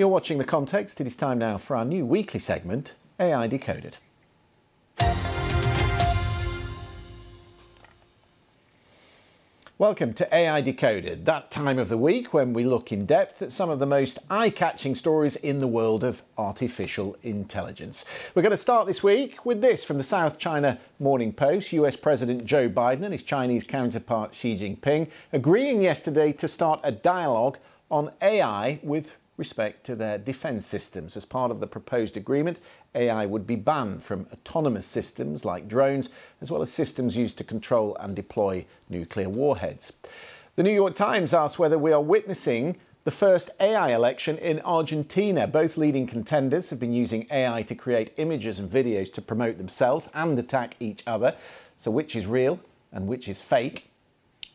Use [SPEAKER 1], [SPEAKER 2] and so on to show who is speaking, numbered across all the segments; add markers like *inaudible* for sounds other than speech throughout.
[SPEAKER 1] You're watching The Context. It is time now for our new weekly segment, AI Decoded. Welcome to AI Decoded, that time of the week when we look in depth at some of the most eye catching stories in the world of artificial intelligence. We're going to start this week with this from the South China Morning Post US President Joe Biden and his Chinese counterpart Xi Jinping agreeing yesterday to start a dialogue on AI with respect to their defence systems. As part of the proposed agreement, AI would be banned from autonomous systems like drones, as well as systems used to control and deploy nuclear warheads. The New York Times asks whether we are witnessing the first AI election in Argentina. Both leading contenders have been using AI to create images and videos to promote themselves and attack each other. So, which is real and which is fake?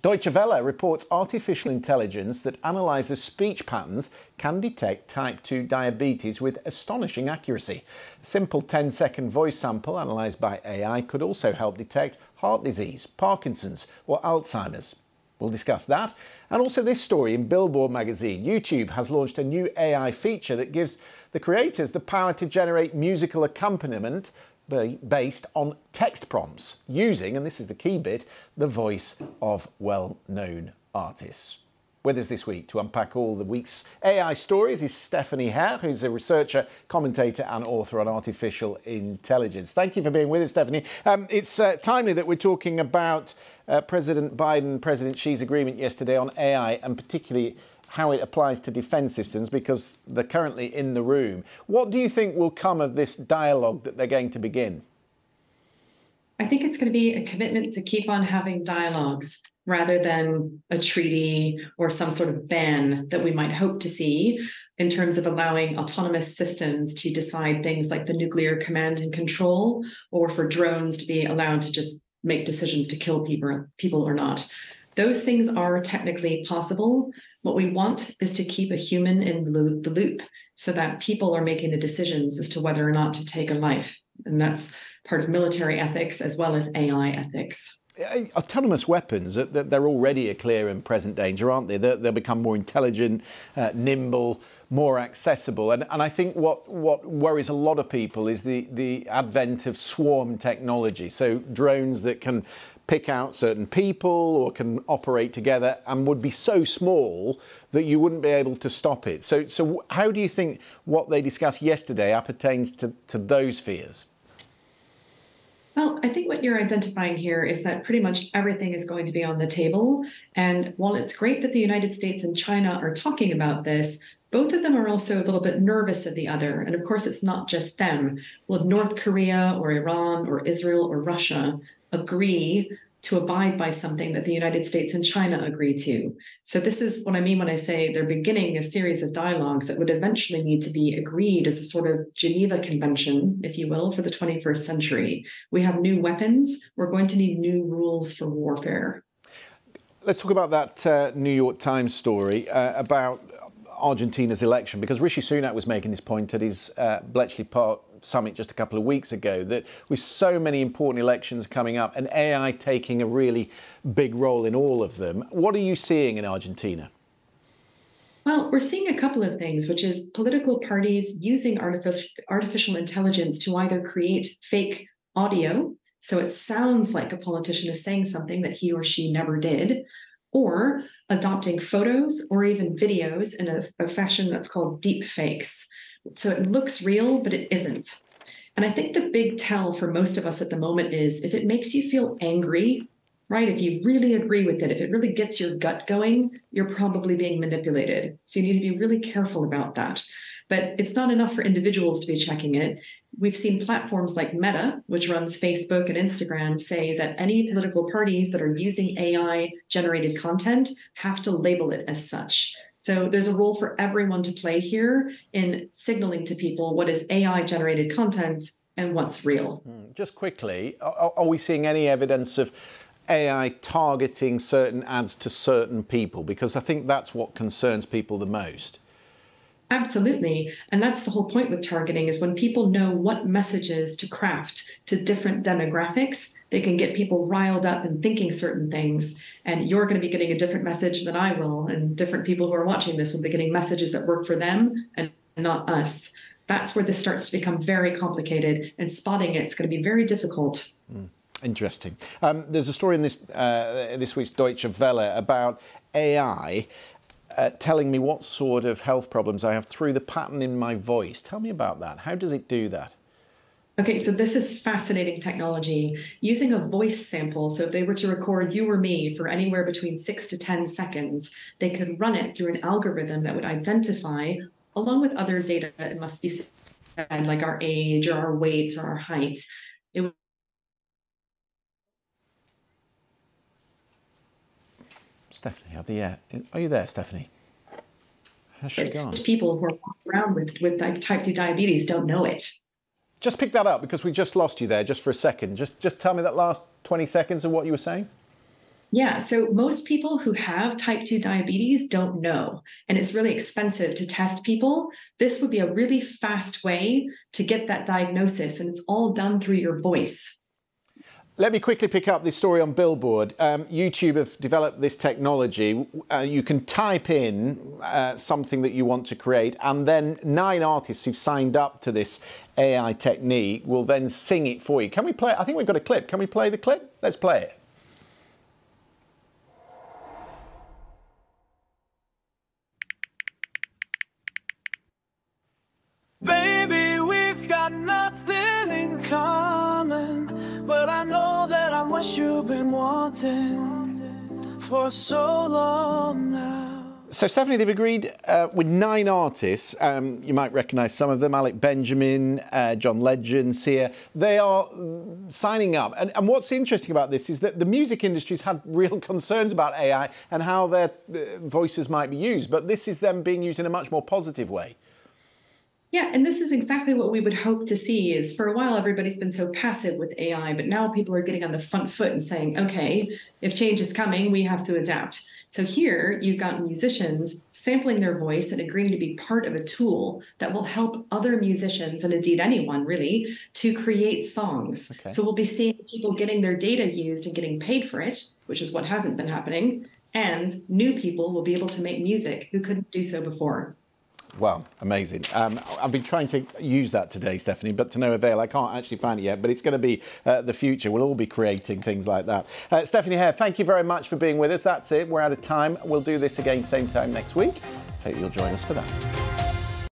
[SPEAKER 1] Deutsche Welle reports artificial intelligence that analyzes speech patterns can detect type 2 diabetes with astonishing accuracy. A simple 10 second voice sample analysed by AI could also help detect heart disease, Parkinson's, or Alzheimer's. We'll discuss that. And also this story in Billboard magazine. YouTube has launched a new AI feature that gives the creators the power to generate musical accompaniment based on text prompts using, and this is the key bit, the voice of well known artists. With us this week to unpack all the week's AI stories is Stephanie Hare, who's a researcher, commentator, and author on artificial intelligence. Thank you for being with us, Stephanie. Um, it's uh, timely that we're talking about uh, President Biden, President Xi's agreement yesterday on AI, and particularly how it applies to defence systems because they're currently in the room. What do you think will come of this dialogue that they're going to begin?
[SPEAKER 2] I think it's going to be a commitment to keep on having dialogues rather than a treaty or some sort of ban that we might hope to see in terms of allowing autonomous systems to decide things like the nuclear command and control or for drones to be allowed to just make decisions to kill people people or not those things are technically possible. What we want is to keep a human in the loop so that people are making the decisions as to whether or not to take a life. And that's part of military ethics as well as AI ethics.
[SPEAKER 1] Autonomous weapons, they're already a clear and present danger, aren't they? They'll become more intelligent, uh, nimble, more accessible. And, and I think what, what worries a lot of people is the, the advent of swarm technology. So drones that can pick out certain people or can operate together and would be so small that you wouldn't be able to stop it. So, so how do you think what they discussed yesterday appertains to, to those fears?
[SPEAKER 2] Well, I think what you're identifying here is that pretty much everything is going to be on the table. And while it's great that the United States and China are talking about this, both of them are also a little bit nervous of the other. And of course, it's not just them. Will North Korea or Iran or Israel or Russia agree to abide by something that the United States and China agree to. So, this is what I mean when I say they're beginning a series of dialogues that would eventually need to be agreed as a sort of Geneva Convention, if you will, for the 21st century. We have new weapons, we're going to need new rules for warfare.
[SPEAKER 1] Let's talk about that uh, New York Times story uh, about Argentina's election, because Rishi Sunak was making this point at his uh, Bletchley Park summit just a couple of weeks ago that with so many important elections coming up and AI taking a really big role in all of them, what are you seeing in Argentina?
[SPEAKER 2] Well, we're seeing a couple of things, which is political parties using artificial intelligence to either create fake audio, so it sounds like a politician is saying something that he or she never did, or adopting photos or even videos in a, a fashion that's called deep fakes. So it looks real, but it isn't. And I think the big tell for most of us at the moment is if it makes you feel angry, right? If you really agree with it, if it really gets your gut going, you're probably being manipulated. So you need to be really careful about that. But it's not enough for individuals to be checking it. We've seen platforms like Meta, which runs Facebook and Instagram, say that any political parties that are using AI generated content have to label it as such. So there's a role for everyone to play here in signaling to people what is AI generated content and what's real. Hmm,
[SPEAKER 1] just quickly, are, are we seeing any evidence of AI targeting certain ads to certain people? Because I think that's what concerns people the most.
[SPEAKER 2] Absolutely. And that's the whole point with targeting is when people know what messages to craft to different demographics, they can get people riled up and thinking certain things. And you're going to be getting a different message than I will. And different people who are watching this will be getting messages that work for them and not us, that's where this starts to become very complicated and spotting it's going to be very difficult.
[SPEAKER 1] Mm. Interesting. Um, there's a story in this uh, this week's Deutsche Welle about AI uh, telling me what sort of health problems I have through the pattern in my voice. Tell me about that. How does it do that?
[SPEAKER 2] Okay, so this is fascinating technology. Using a voice sample, so if they were to record you or me for anywhere between six to 10 seconds, they could run it through an algorithm that would identify, along with other data, it must be said, like our age or our weight or our height. It
[SPEAKER 1] Stephanie, are, the, uh, are you there, Stephanie? How's she gone?
[SPEAKER 2] Most people who are walking around with, with type 2 diabetes don't know it.
[SPEAKER 1] Just pick that up because we just lost you there just for a second. Just, just tell me that last 20 seconds of what you were saying.
[SPEAKER 2] Yeah, so most people who have type 2 diabetes don't know, and it's really expensive to test people. This would be a really fast way to get that diagnosis, and it's all done through your voice.
[SPEAKER 1] Let me quickly pick up this story on Billboard. Um, YouTube have developed this technology. Uh, you can type in uh, something that you want to create, and then nine artists who've signed up to this AI technique will then sing it for you. Can we play? I think we've got a clip. Can we play the clip? Let's play it.
[SPEAKER 3] Been wanting for so long now.
[SPEAKER 1] So, Stephanie, they've agreed uh, with nine artists. Um, you might recognise some of them Alec Benjamin, uh, John Legend, Sia. They are signing up. And, and, what's interesting about this is that the music industry's had *laughs* real concerns about AI and how their uh, voices might be used. But this is them being used in a much more positive way.
[SPEAKER 2] Yeah, and this is exactly what we would hope to see is for a while everybody's been so passive with AI, but now people are getting on the front foot and saying, okay, if change is coming, we have to adapt. So here you've got musicians sampling their voice and agreeing to be part of a tool that will help other musicians and indeed anyone really to create songs. Okay. So we'll be seeing people getting their data used and getting paid for it, which is what hasn't been happening. And new people will be able to make music who couldn't do so before.
[SPEAKER 1] Well, amazing. Um, I've been trying to use that today, Stephanie, but to no avail. I can't actually find it yet, but it's going to be uh, the future. We'll all be creating things like that. Uh, Stephanie Hare, thank you very much for being with us. That's it. We're out of time. We'll do this again same time next week. Hope you'll join us for that.